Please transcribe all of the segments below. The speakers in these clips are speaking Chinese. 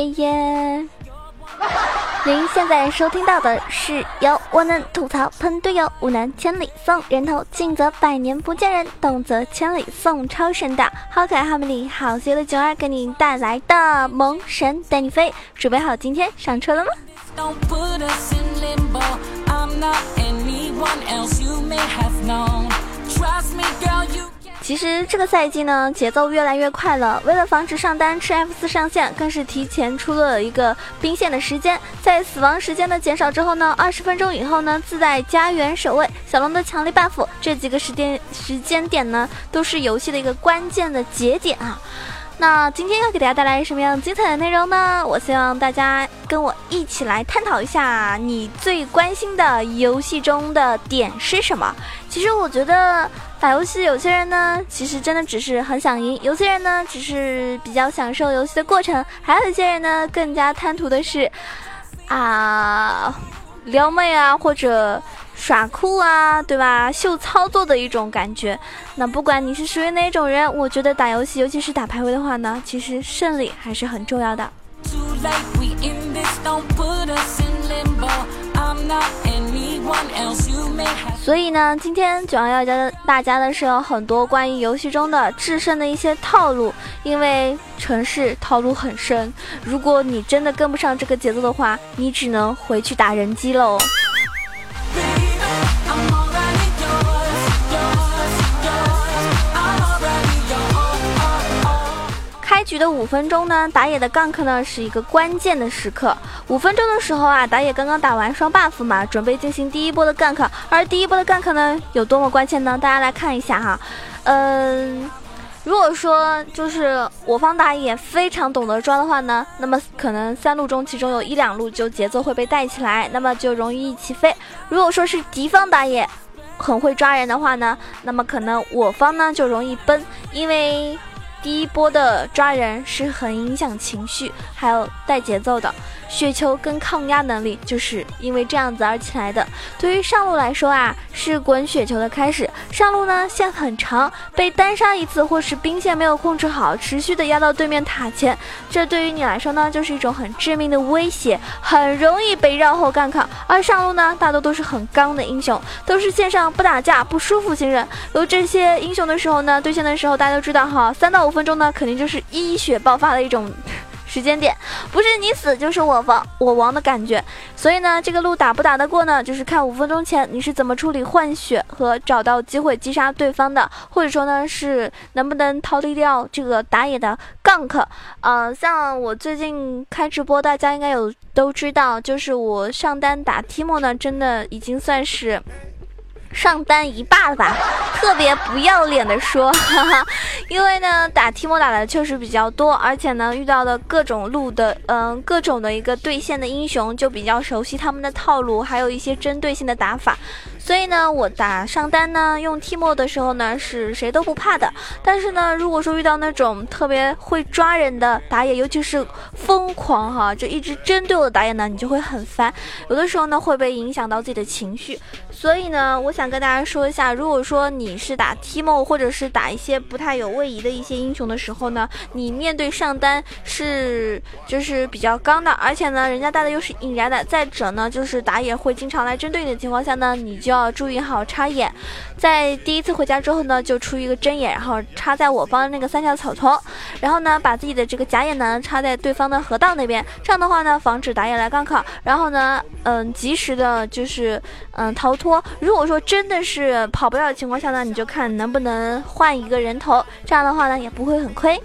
哦耶耶！您现在收听到的是由我能吐槽喷队友，无能千里送人头，近则百年不见人，动则千里送超神的好可爱好美丽好邪的九儿给您带来的萌神带你飞，准备好今天上车了吗？其实这个赛季呢，节奏越来越快了。为了防止上单吃 F 四上线，更是提前出了一个兵线的时间。在死亡时间的减少之后呢，二十分钟以后呢，自带家园守卫小龙的强力 buff，这几个时间时间点呢，都是游戏的一个关键的节点啊。那今天要给大家带来什么样精彩的内容呢？我希望大家跟我一起来探讨一下，你最关心的游戏中的点是什么？其实我觉得打游戏，有些人呢，其实真的只是很想赢；有些人呢，只是比较享受游戏的过程；还有一些人呢，更加贪图的是啊撩妹啊，或者。耍酷啊，对吧？秀操作的一种感觉。那不管你是属于哪种人，我觉得打游戏，尤其是打排位的话呢，其实胜利还是很重要的。所以呢，今天九阳要教大家的是有很多关于游戏中的制胜的一些套路，因为城市套路很深，如果你真的跟不上这个节奏的话，你只能回去打人机喽。的五分钟呢，打野的 gank 呢是一个关键的时刻。五分钟的时候啊，打野刚刚打完双 buff 嘛，准备进行第一波的 gank。而第一波的 gank 呢，有多么关键呢？大家来看一下哈。嗯，如果说就是我方打野非常懂得抓的话呢，那么可能三路中其中有一两路就节奏会被带起来，那么就容易起飞。如果说是敌方打野很会抓人的话呢，那么可能我方呢就容易崩，因为。第一波的抓人是很影响情绪，还有带节奏的。雪球跟抗压能力就是因为这样子而起来的。对于上路来说啊，是滚雪球的开始。上路呢线很长，被单杀一次或是兵线没有控制好，持续的压到对面塔前，这对于你来说呢就是一种很致命的威胁，很容易被绕后干抗。而上路呢大多都是很刚的英雄，都是线上不打架不舒服型人。有这些英雄的时候呢，对线的时候大家都知道哈，三到五五分钟呢肯定就是一血爆发的一种。时间点不是你死就是我亡，我亡的感觉。所以呢，这个路打不打得过呢？就是看五分钟前你是怎么处理换血和找到机会击杀对方的，或者说呢是能不能逃离掉这个打野的 gank。呃，像我最近开直播，大家应该有都知道，就是我上单打 Timo 呢，真的已经算是。上单一霸了吧，特别不要脸的说，哈哈，因为呢打提莫打的确实比较多，而且呢遇到的各种路的，嗯，各种的一个对线的英雄就比较熟悉他们的套路，还有一些针对性的打法。所以呢，我打上单呢，用 T 莫的时候呢，是谁都不怕的。但是呢，如果说遇到那种特别会抓人的打野，尤其是疯狂哈，就一直针对我的打野呢，你就会很烦。有的时候呢，会被影响到自己的情绪。所以呢，我想跟大家说一下，如果说你是打 T 莫，或者是打一些不太有位移的一些英雄的时候呢，你面对上单是就是比较刚的，而且呢，人家带的又是引燃的，再者呢，就是打野会经常来针对你的情况下呢，你就。要注意好插眼，在第一次回家之后呢，就出一个针眼，然后插在我方那个三角草丛，然后呢，把自己的这个假眼呢插在对方的河道那边，这样的话呢，防止打野来刚靠，然后呢，嗯，及时的就是嗯逃脱。如果说真的是跑不了的情况下呢，你就看能不能换一个人头，这样的话呢，也不会很亏。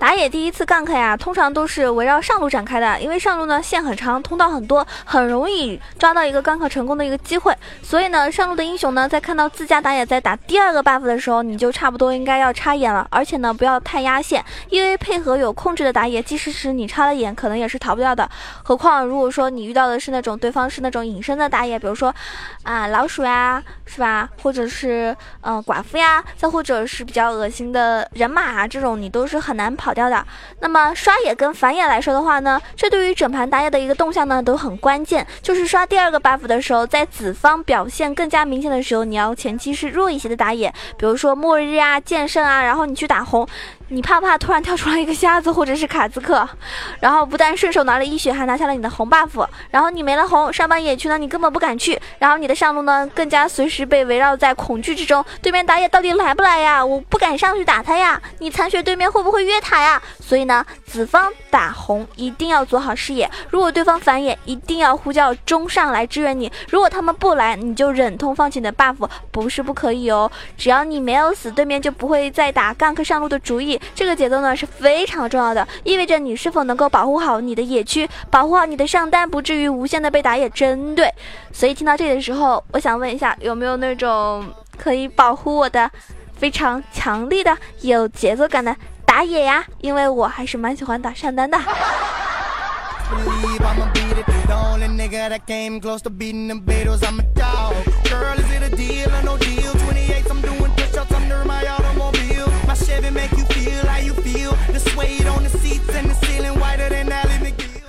打野第一次 gank 呀，通常都是围绕上路展开的，因为上路呢线很长，通道很多，很容易抓到一个 gank 成功的一个机会。所以呢，上路的英雄呢，在看到自家打野在打第二个 buff 的时候，你就差不多应该要插眼了。而且呢，不要太压线，因为配合有控制的打野，即使是你插了眼，可能也是逃不掉的。何况如果说你遇到的是那种对方是那种隐身的打野，比如说啊老鼠呀，是吧？或者是嗯寡妇呀，再或者是比较恶心的人马啊，这种你都是很难跑。跑掉的。那么刷野跟反野来说的话呢，这对于整盘打野的一个动向呢都很关键。就是刷第二个 buff 的时候，在子方表现更加明显的时候，你要前期是弱一些的打野，比如说末日啊、剑圣啊，然后你去打红。你怕不怕突然跳出来一个瞎子或者是卡兹克，然后不但顺手拿了一血，还拿下了你的红 buff，然后你没了红，上半野区呢你根本不敢去，然后你的上路呢更加随时被围绕在恐惧之中，对面打野到底来不来呀？我不敢上去打他呀，你残血对面会不会越塔呀？所以呢，子方打红一定要做好视野，如果对方反野，一定要呼叫中上来支援你，如果他们不来，你就忍痛放弃你的 buff，不是不可以哦，只要你没有死，对面就不会再打 gank 上路的主意。这个节奏呢是非常重要的，意味着你是否能够保护好你的野区，保护好你的上单，不至于无限的被打野针对。所以听到这里的时候，我想问一下，有没有那种可以保护我的非常强力的、有节奏感的打野呀？因为我还是蛮喜欢打上单的。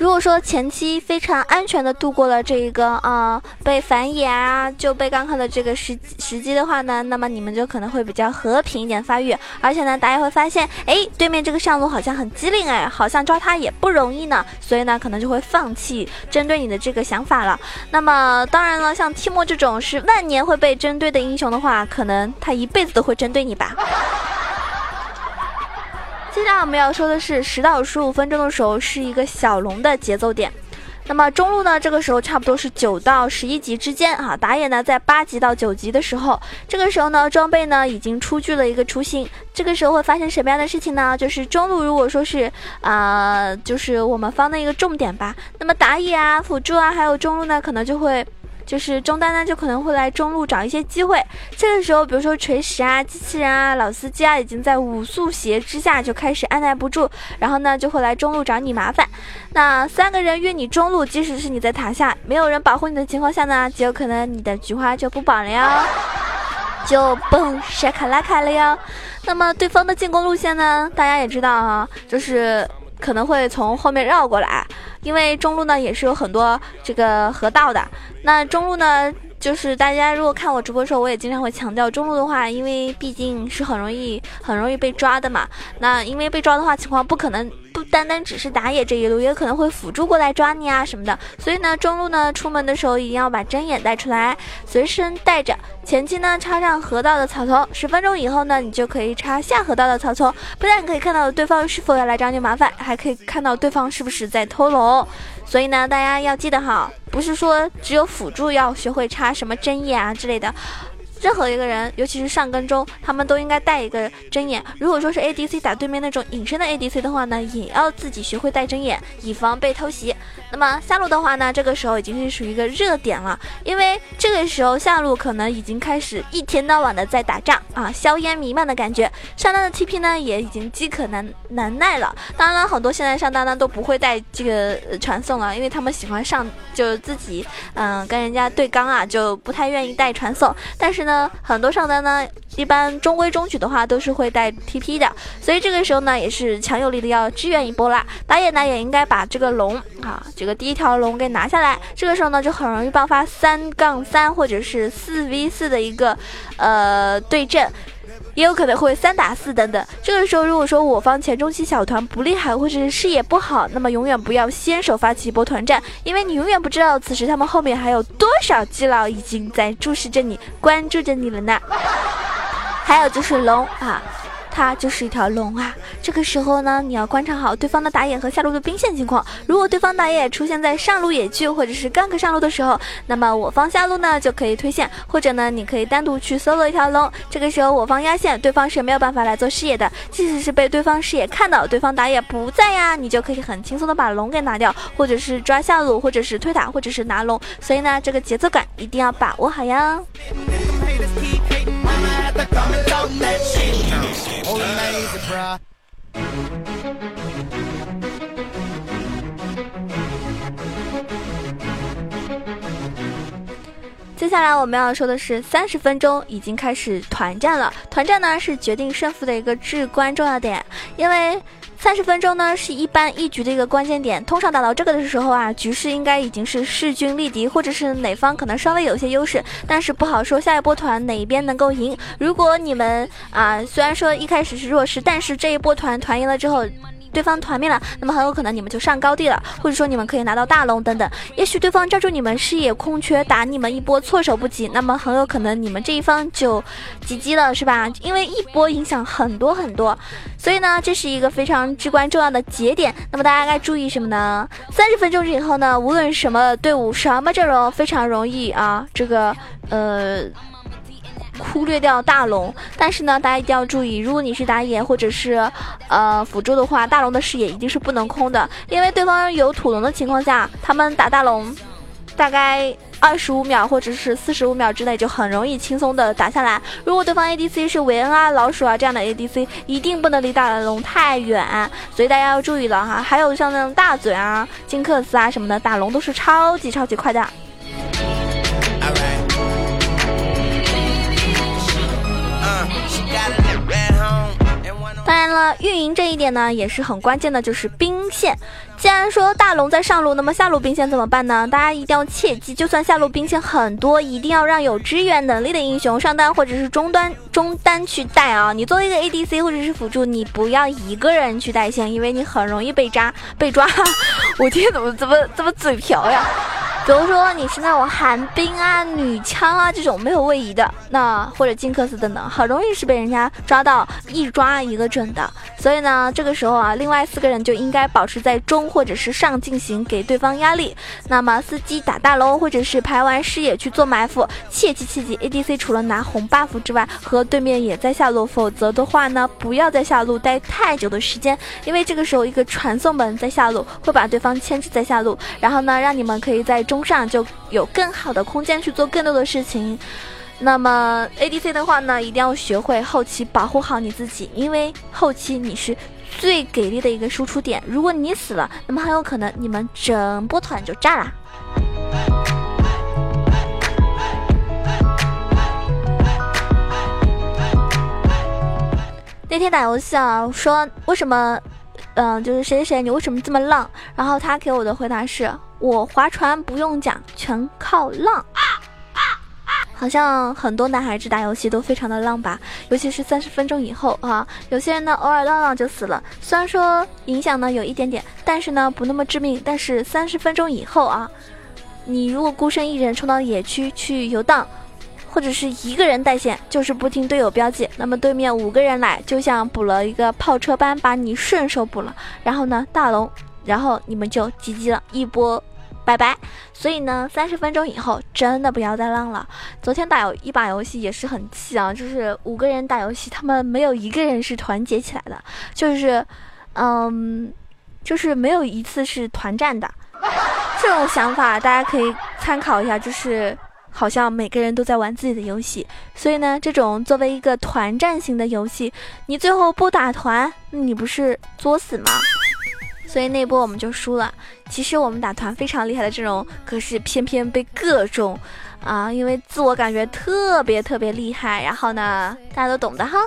如果说前期非常安全的度过了这一个啊被反野啊就被刚克的这个时时机的话呢，那么你们就可能会比较和平一点发育，而且呢，大家会发现，哎，对面这个上路好像很机灵哎，好像抓他也不容易呢，所以呢，可能就会放弃针对你的这个想法了。那么当然了，像提莫这种是万年会被针对的英雄的话，可能他一辈子都会针对你吧。接下来我们要说的是，十到十五分钟的时候是一个小龙的节奏点。那么中路呢，这个时候差不多是九到十一级之间啊。打野呢，在八级到九级的时候，这个时候呢，装备呢已经出具了一个雏形。这个时候会发生什么样的事情呢？就是中路如果说是啊，就是我们方的一个重点吧。那么打野啊、辅助啊，还有中路呢，可能就会。就是中单呢，就可能会来中路找一些机会。这个时候，比如说锤石啊、机器人啊、老司机啊，已经在五速鞋之下就开始按耐不住，然后呢，就会来中路找你麻烦。那三个人约你中路，即使是你在塔下，没有人保护你的情况下呢，极有可能你的菊花就不保了哟，就蹦闪卡拉卡了哟。那么对方的进攻路线呢，大家也知道啊，就是可能会从后面绕过来。因为中路呢也是有很多这个河道的，那中路呢就是大家如果看我直播的时候，我也经常会强调中路的话，因为毕竟是很容易很容易被抓的嘛。那因为被抓的话，情况不可能。不单单只是打野这一路，也可能会辅助过来抓你啊什么的。所以呢，中路呢出门的时候一定要把针眼带出来，随身带着。前期呢插上河道的草丛，十分钟以后呢，你就可以插下河道的草丛。不但可以看到对方是否要来找你麻烦，还可以看到对方是不是在偷龙。所以呢，大家要记得哈，不是说只有辅助要学会插什么针眼啊之类的。任何一个人，尤其是上跟中，他们都应该带一个针眼。如果说是 ADC 打对面那种隐身的 ADC 的话呢，也要自己学会带针眼，以防被偷袭。那么下路的话呢，这个时候已经是属于一个热点了，因为这个时候下路可能已经开始一天到晚的在打仗啊，硝烟弥漫的感觉。上单的 TP 呢，也已经饥渴难难耐了。当然了，很多现在上单呢都不会带这个传送了，因为他们喜欢上就自己嗯跟人家对刚啊，就不太愿意带传送。但是呢呢。很多上单呢，一般中规中矩的话都是会带 TP 的，所以这个时候呢也是强有力的要支援一波啦。打野呢也应该把这个龙啊，这个第一条龙给拿下来。这个时候呢就很容易爆发三杠三或者是四 v 四的一个呃对阵。也有可能会三打四等等。这个时候，如果说我方前中期小团不厉害，或者是视野不好，那么永远不要先手发起一波团战，因为你永远不知道此时他们后面还有多少基佬已经在注视着你、关注着你了呢。还有就是龙啊。它就是一条龙啊！这个时候呢，你要观察好对方的打野和下路的兵线情况。如果对方打野出现在上路野区或者是 gank 上路的时候，那么我方下路呢就可以推线，或者呢你可以单独去 solo 一条龙。这个时候我方压线，对方是没有办法来做视野的。即使是被对方视野看到，对方打野不在呀，你就可以很轻松的把龙给拿掉，或者是抓下路，或者是推塔，或者是拿龙。所以呢，这个节奏感一定要把握好呀。接下来我们要说的是，三十分钟已经开始团战了。团战呢是决定胜负的一个至关重要点，因为。三十分钟呢是一般一局的一个关键点，通常打到这个的时候啊，局势应该已经是势均力敌，或者是哪方可能稍微有些优势，但是不好说下一波团哪一边能够赢。如果你们啊，虽然说一开始是弱势，但是这一波团团赢了之后。对方团灭了，那么很有可能你们就上高地了，或者说你们可以拿到大龙等等。也许对方抓住你们视野空缺，打你们一波措手不及，那么很有可能你们这一方就 GG 了，是吧？因为一波影响很多很多，所以呢，这是一个非常至关重要的节点。那么大家该注意什么呢？三十分钟以后呢，无论什么队伍、什么阵容，非常容易啊，这个呃。忽略掉大龙，但是呢，大家一定要注意，如果你是打野或者是呃辅助的话，大龙的视野一定是不能空的，因为对方有土龙的情况下，他们打大龙大概二十五秒或者是四十五秒之内就很容易轻松的打下来。如果对方 ADC 是维恩啊、老鼠啊这样的 ADC，一定不能离大龙太远，所以大家要注意了哈。还有像那种大嘴啊、金克斯啊什么的，打龙都是超级超级快的。当然了，运营这一点呢也是很关键的，就是兵线。既然说大龙在上路，那么下路兵线怎么办呢？大家一定要切记，就算下路兵线很多，一定要让有支援能力的英雄上单或者是中端中单去带啊。你作为一个 ADC 或者是辅助，你不要一个人去带线，因为你很容易被扎被抓。我今天怎么怎么怎么嘴瓢呀？比如说你是那种寒冰啊、女枪啊这种没有位移的，那或者金克斯等等，很容易是被人家抓到一抓一个准的。所以呢，这个时候啊，另外四个人就应该保持在中或者是上进行，给对方压力。那么司机打大龙或者是排完视野去做埋伏，切记切记，ADC 除了拿红 buff 之外，和对面也在下路，否则的话呢，不要在下路待太久的时间，因为这个时候一个传送门在下路会把对方牵制在下路，然后呢，让你们可以在。中上就有更好的空间去做更多的事情。那么 ADC 的话呢，一定要学会后期保护好你自己，因为后期你是最给力的一个输出点。如果你死了，那么很有可能你们整波团就炸了。那天打游戏啊，说为什么？嗯，就是谁谁谁，你为什么这么浪？然后他给我的回答是：我划船不用桨，全靠浪。好像很多男孩子打游戏都非常的浪吧，尤其是三十分钟以后啊，有些人呢偶尔浪浪就死了。虽然说影响呢有一点点，但是呢不那么致命。但是三十分钟以后啊，你如果孤身一人冲到野区去游荡。或者是一个人带线，就是不听队友标记，那么对面五个人来，就像补了一个炮车般把你顺手补了，然后呢大龙，然后你们就 GG 了，一波拜拜。所以呢，三十分钟以后真的不要再浪了。昨天打有一把游戏也是很气啊，就是五个人打游戏，他们没有一个人是团结起来的，就是，嗯，就是没有一次是团战的。这种想法大家可以参考一下，就是。好像每个人都在玩自己的游戏，所以呢，这种作为一个团战型的游戏，你最后不打团，你不是作死吗？所以那波我们就输了。其实我们打团非常厉害的阵容，可是偏偏被各种啊，因为自我感觉特别特别厉害，然后呢，大家都懂的哈，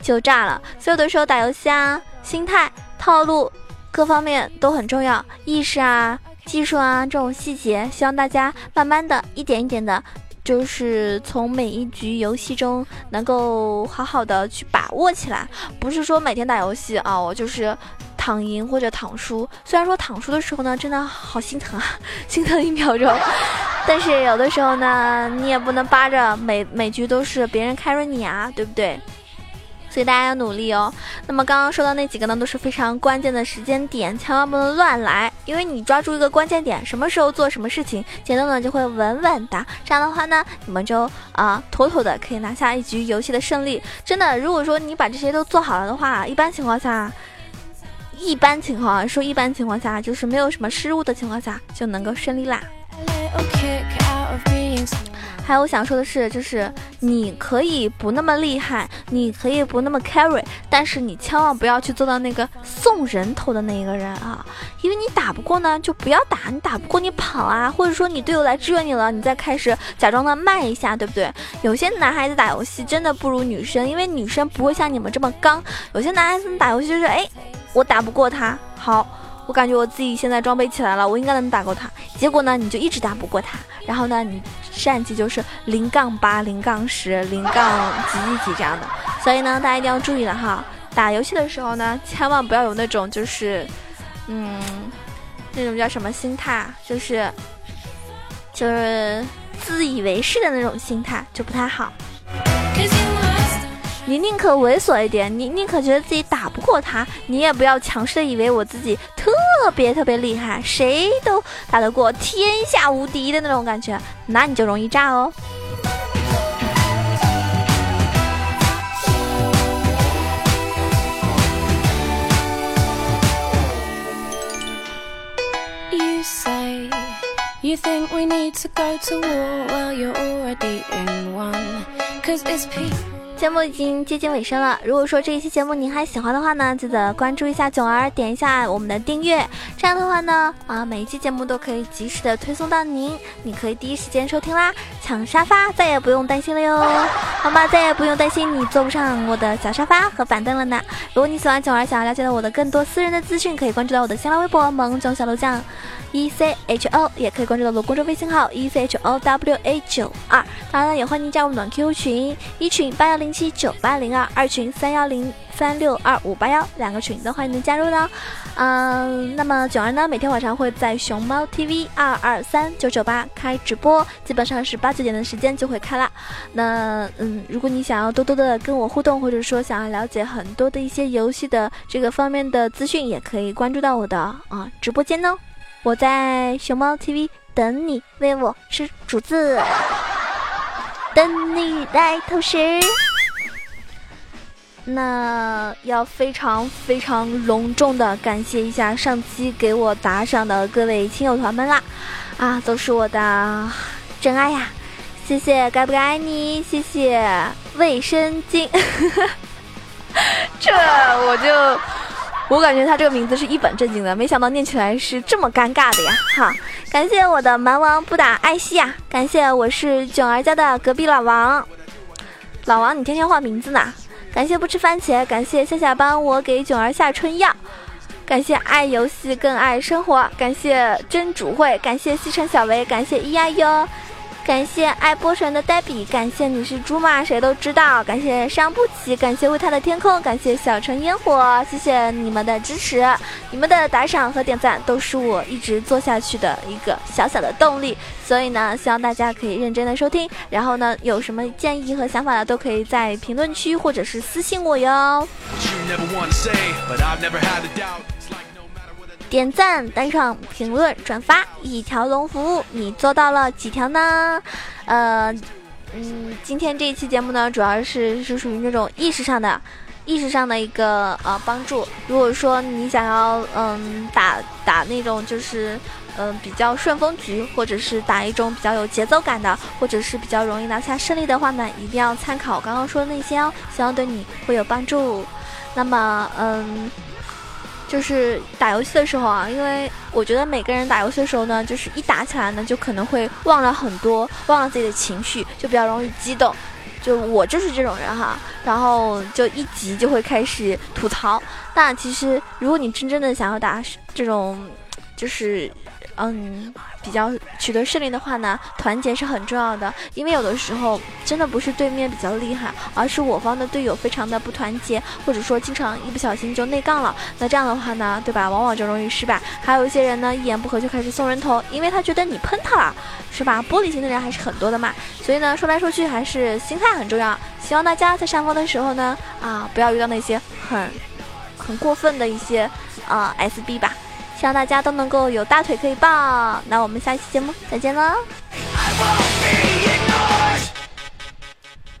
就炸了。所以有的时候打游戏啊，心态、套路各方面都很重要，意识啊。技术啊，这种细节，希望大家慢慢的一点一点的，就是从每一局游戏中能够好好的去把握起来。不是说每天打游戏啊，我就是躺赢或者躺输。虽然说躺输的时候呢，真的好心疼啊，心疼一秒钟。但是有的时候呢，你也不能扒着每每局都是别人 carry 你啊，对不对？所以大家要努力哦。那么刚刚说到那几个呢，都是非常关键的时间点，千万不能乱来。因为你抓住一个关键点，什么时候做什么事情，节奏呢就会稳稳的。这样的话呢，你们就啊妥妥的可以拿下一局游戏的胜利。真的，如果说你把这些都做好了的话，一般情况下，一般情况啊说一般情况下，就是没有什么失误的情况下，就能够胜利啦。还有想说的是，就是你可以不那么厉害，你可以不那么 carry，但是你千万不要去做到那个送人头的那一个人啊！因为你打不过呢，就不要打，你打不过你跑啊，或者说你队友来支援你了，你再开始假装的慢一下，对不对？有些男孩子打游戏真的不如女生，因为女生不会像你们这么刚，有些男孩子打游戏就是哎。我打不过他。好，我感觉我自己现在装备起来了，我应该能打过他。结果呢，你就一直打不过他，然后呢，你战绩就是零杠八、零杠十、零杠几几几这样的。所以呢，大家一定要注意了哈，打游戏的时候呢，千万不要有那种就是，嗯，那种叫什么心态，就是就是自以为是的那种心态，就不太好。你宁可猥琐一点，你宁可觉得自己打不过他，你也不要强势的以为我自己特特别特别厉害，谁都打得过，天下无敌的那种感觉，那你就容易炸哦。节目已经接近尾声了。如果说这一期节目您还喜欢的话呢，记得关注一下囧儿，点一下我们的订阅。这样的话呢，啊，每一期节目都可以及时的推送到您，你可以第一时间收听啦。抢沙发再也不用担心了哟，好吗？再也不用担心你坐不上我的小沙发和板凳了呢。如果你喜欢囧儿，想要了解到我的更多私人的资讯，可以关注到我的新浪微博萌囧小楼酱。E C H O 也可以关注到我的公众微信号 E C H O W A 九二，当然了，也欢迎加入我们的 QQ 群，一群八幺零七九八零二，二群三幺零三六二五八幺，两个群都欢迎您加入的。嗯，那么九儿呢，每天晚上会在熊猫 TV 二二三九九八开直播，基本上是八九点的时间就会开了。那嗯，如果你想要多多的跟我互动，或者说想要了解很多的一些游戏的这个方面的资讯，也可以关注到我的啊直播间哦。我在熊猫 TV 等你喂我吃竹子，等你来投食。那要非常非常隆重的感谢一下上期给我打赏的各位亲友团们啦，啊，都是我的真爱呀！谢谢该不该爱你，谢谢卫生巾，这我就。我感觉他这个名字是一本正经的，没想到念起来是这么尴尬的呀！哈，感谢我的蛮王不打艾希呀，感谢我是囧儿家的隔壁老王，老王你天天换名字呢？感谢不吃番茄，感谢夏夏帮我给囧儿下春药，感谢爱游戏更爱生活，感谢真主会，感谢西城小维，感谢咿呀哟。感谢爱波神的黛比，感谢你是猪吗？谁都知道。感谢伤不起，感谢为他的天空，感谢小城烟火，谢谢你们的支持，你们的打赏和点赞都是我一直做下去的一个小小的动力。所以呢，希望大家可以认真的收听，然后呢，有什么建议和想法的，都可以在评论区或者是私信我哟。点赞、打赏、评论、转发，一条龙服务，你做到了几条呢？呃，嗯，今天这一期节目呢，主要是是属于那种意识上的、意识上的一个呃帮助。如果说你想要嗯打打那种就是嗯比较顺风局，或者是打一种比较有节奏感的，或者是比较容易拿下胜利的话呢，一定要参考刚刚说的那些哦，希望对你会有帮助。那么嗯。就是打游戏的时候啊，因为我觉得每个人打游戏的时候呢，就是一打起来呢，就可能会忘了很多，忘了自己的情绪，就比较容易激动。就我就是这种人哈，然后就一急就会开始吐槽。但其实，如果你真正的想要打这种，就是。嗯，比较取得胜利的话呢，团结是很重要的。因为有的时候真的不是对面比较厉害，而是我方的队友非常的不团结，或者说经常一不小心就内杠了。那这样的话呢，对吧？往往就容易失败。还有一些人呢，一言不合就开始送人头，因为他觉得你喷他了，是吧？玻璃心的人还是很多的嘛。所以呢，说来说去还是心态很重要。希望大家在上方的时候呢，啊，不要遇到那些很很过分的一些啊 SB 吧。希望大家都能够有大腿可以抱，那我们下期节目再见喽。